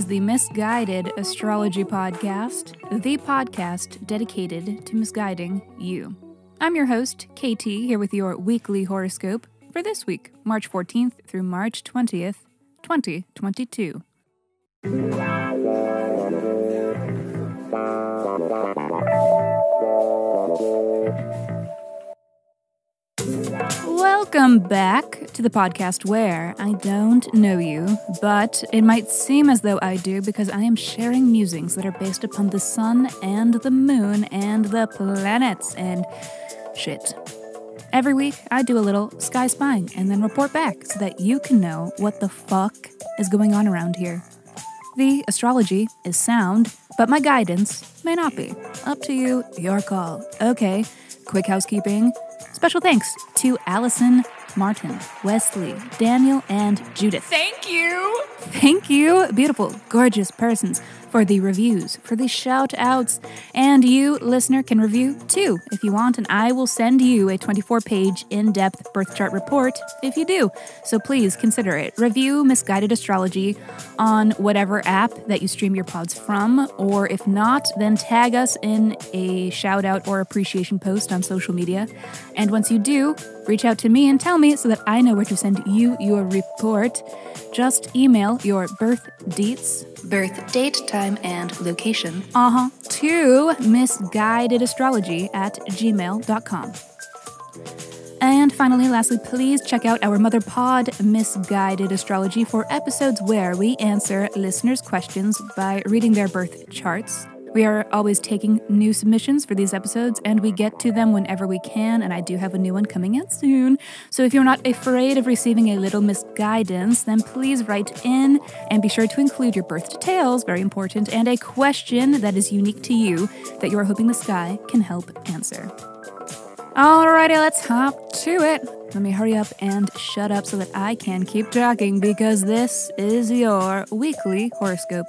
is the Misguided Astrology Podcast, the podcast dedicated to misguiding you. I'm your host, KT, here with your weekly horoscope for this week, March 14th through March 20th, 2022. Welcome back to the podcast where I don't know you, but it might seem as though I do because I am sharing musings that are based upon the sun and the moon and the planets and shit. Every week, I do a little sky spying and then report back so that you can know what the fuck is going on around here. The astrology is sound, but my guidance may not be. Up to you, your call. Okay, quick housekeeping. Special thanks to Allison, Martin, Wesley, Daniel, and Judith. Thank you. Thank you, beautiful, gorgeous persons, for the reviews, for the shout outs. And you, listener, can review too if you want, and I will send you a 24 page in depth birth chart report if you do. So please consider it. Review Misguided Astrology on whatever app that you stream your pods from, or if not, then tag us in a shout out or appreciation post on social media. And once you do, reach out to me and tell me so that I know where to send you your report. Just email your birth dates, birth date, time, and location, uh-huh, to misguidedastrology at gmail.com. And finally, lastly, please check out our mother pod, Misguided Astrology, for episodes where we answer listeners' questions by reading their birth charts. We are always taking new submissions for these episodes, and we get to them whenever we can. And I do have a new one coming out soon. So if you're not afraid of receiving a little misguidance, then please write in and be sure to include your birth details, very important, and a question that is unique to you that you are hoping the sky can help answer. Alrighty, let's hop to it. Let me hurry up and shut up so that I can keep talking because this is your weekly horoscope.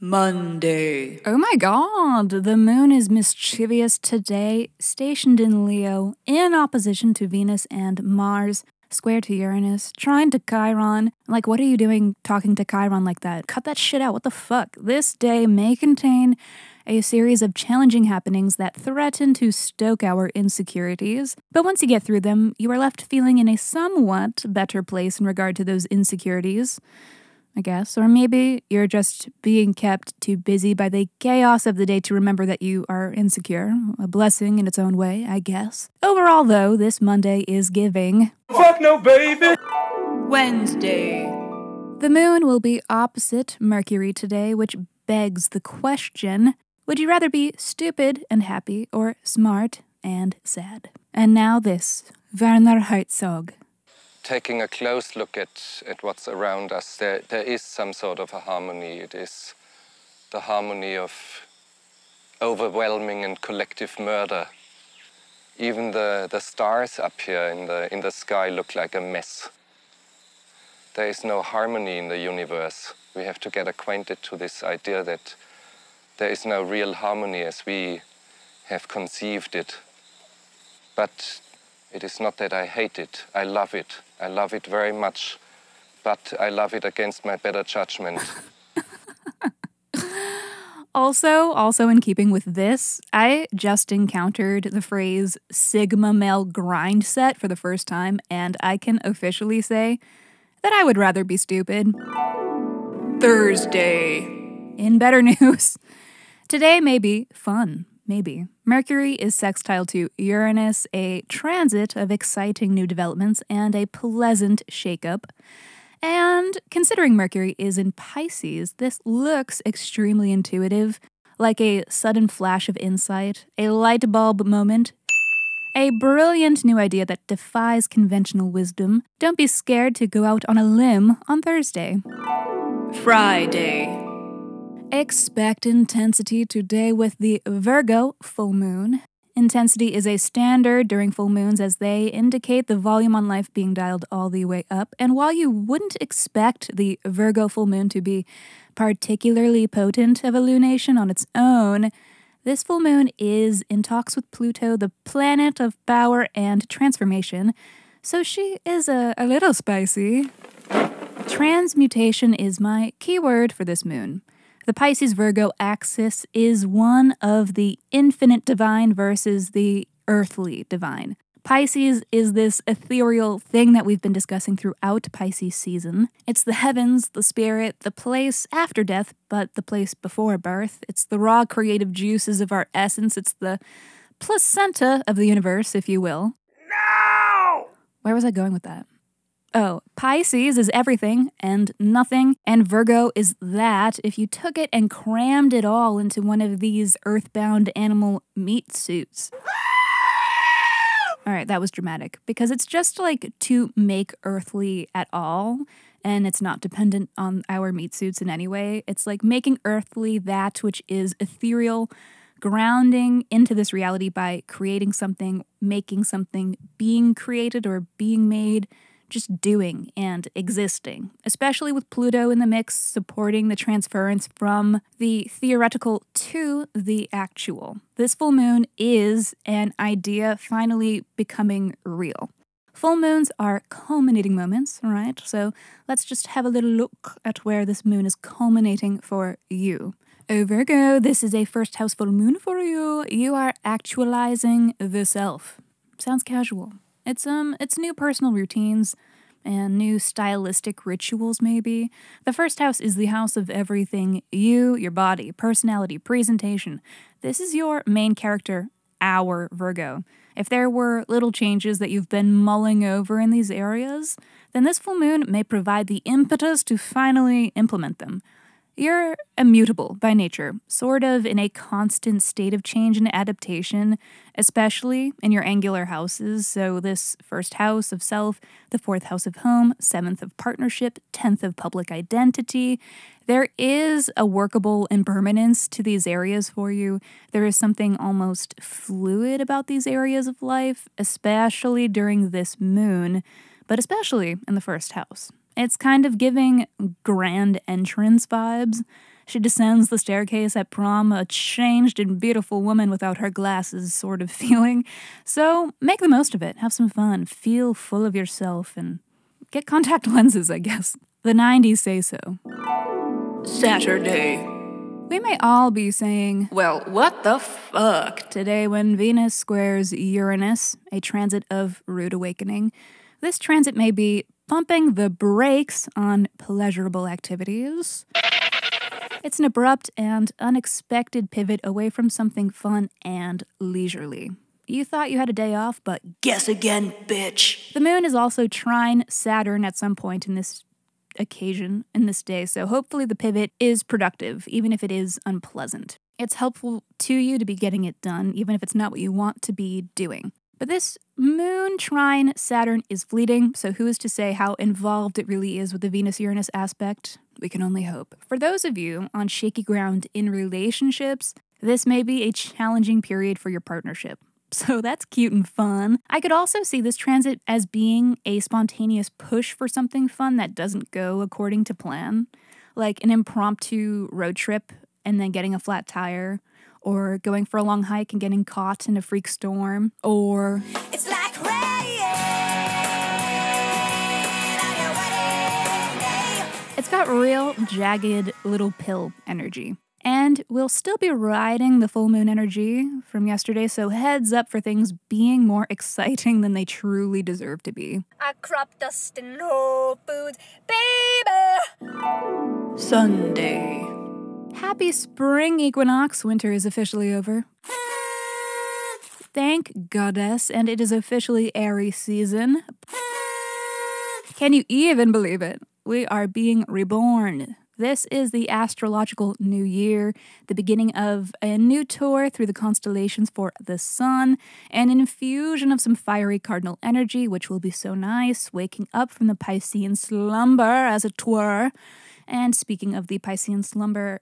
Monday. Oh my god, the moon is mischievous today, stationed in Leo, in opposition to Venus and Mars, square to Uranus, trine to Chiron. Like, what are you doing talking to Chiron like that? Cut that shit out, what the fuck? This day may contain a series of challenging happenings that threaten to stoke our insecurities. But once you get through them, you are left feeling in a somewhat better place in regard to those insecurities. I guess. Or maybe you're just being kept too busy by the chaos of the day to remember that you are insecure. A blessing in its own way, I guess. Overall, though, this Monday is giving. Fuck no, baby. Wednesday. The moon will be opposite Mercury today, which begs the question would you rather be stupid and happy or smart and sad? And now this Werner Herzog taking a close look at, at what's around us, there, there is some sort of a harmony. It is the harmony of overwhelming and collective murder. Even the, the stars up here in the, in the sky look like a mess. There is no harmony in the universe. We have to get acquainted to this idea that there is no real harmony as we have conceived it. But it is not that I hate it, I love it. I love it very much, but I love it against my better judgment. also, also in keeping with this, I just encountered the phrase Sigma male grind set for the first time, and I can officially say that I would rather be stupid. Thursday. In better news, today may be fun Maybe. Mercury is sextile to Uranus, a transit of exciting new developments and a pleasant shakeup. And considering Mercury is in Pisces, this looks extremely intuitive, like a sudden flash of insight, a light bulb moment, a brilliant new idea that defies conventional wisdom. Don't be scared to go out on a limb on Thursday. Friday. Expect intensity today with the Virgo full moon. Intensity is a standard during full moons as they indicate the volume on life being dialed all the way up. And while you wouldn't expect the Virgo full moon to be particularly potent of a lunation on its own, this full moon is in talks with Pluto, the planet of power and transformation. So she is a, a little spicy. Transmutation is my keyword for this moon. The Pisces Virgo axis is one of the infinite divine versus the earthly divine. Pisces is this ethereal thing that we've been discussing throughout Pisces season. It's the heavens, the spirit, the place after death, but the place before birth. It's the raw creative juices of our essence. It's the placenta of the universe, if you will. No! Where was I going with that? Oh, Pisces is everything and nothing, and Virgo is that if you took it and crammed it all into one of these earthbound animal meat suits. All right, that was dramatic because it's just like to make earthly at all, and it's not dependent on our meat suits in any way. It's like making earthly that which is ethereal, grounding into this reality by creating something, making something, being created or being made just doing and existing, especially with Pluto in the mix supporting the transference from the theoretical to the actual. This full moon is an idea finally becoming real. Full moons are culminating moments, right? So let's just have a little look at where this moon is culminating for you. Oh, Virgo, this is a first house full moon for you. You are actualizing the self. Sounds casual. It's um it's new personal routines and new stylistic rituals maybe. The first house is the house of everything you, your body, personality, presentation. This is your main character, our Virgo. If there were little changes that you've been mulling over in these areas, then this full moon may provide the impetus to finally implement them. You're immutable by nature, sort of in a constant state of change and adaptation, especially in your angular houses. So, this first house of self, the fourth house of home, seventh of partnership, tenth of public identity. There is a workable impermanence to these areas for you. There is something almost fluid about these areas of life, especially during this moon, but especially in the first house. It's kind of giving grand entrance vibes. She descends the staircase at prom, a changed and beautiful woman without her glasses sort of feeling. So make the most of it, have some fun, feel full of yourself, and get contact lenses, I guess. The 90s say so. Saturday. We may all be saying, Well, what the fuck? today when Venus squares Uranus, a transit of rude awakening. This transit may be pumping the brakes on pleasurable activities. It's an abrupt and unexpected pivot away from something fun and leisurely. You thought you had a day off, but Guess again, bitch. the moon is also trine Saturn at some point in this occasion, in this day, so hopefully the pivot is productive, even if it is unpleasant. It's helpful to you to be getting it done, even if it's not what you want to be doing. But this moon trine Saturn is fleeting, so who is to say how involved it really is with the Venus Uranus aspect? We can only hope. For those of you on shaky ground in relationships, this may be a challenging period for your partnership. So that's cute and fun. I could also see this transit as being a spontaneous push for something fun that doesn't go according to plan, like an impromptu road trip and then getting a flat tire, or going for a long hike and getting caught in a freak storm, or It's like rain on your wedding day. it's got real jagged little pill energy. And we'll still be riding the full moon energy from yesterday, so heads up for things being more exciting than they truly deserve to be. I crop dust in Whole Foods, baby. Sunday. Happy spring equinox, winter is officially over. Thank goddess, and it is officially Aries season. Can you even believe it? We are being reborn. This is the astrological new year, the beginning of a new tour through the constellations for the sun, an infusion of some fiery cardinal energy, which will be so nice, waking up from the Piscean slumber, as it were. And speaking of the Piscean slumber,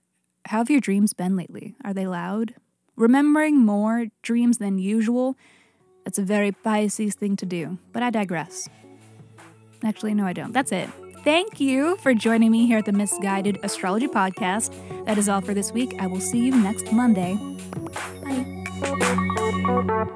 how have your dreams been lately? Are they loud? Remembering more dreams than usual? That's a very Pisces thing to do, but I digress. Actually, no, I don't. That's it. Thank you for joining me here at the Misguided Astrology Podcast. That is all for this week. I will see you next Monday. Bye.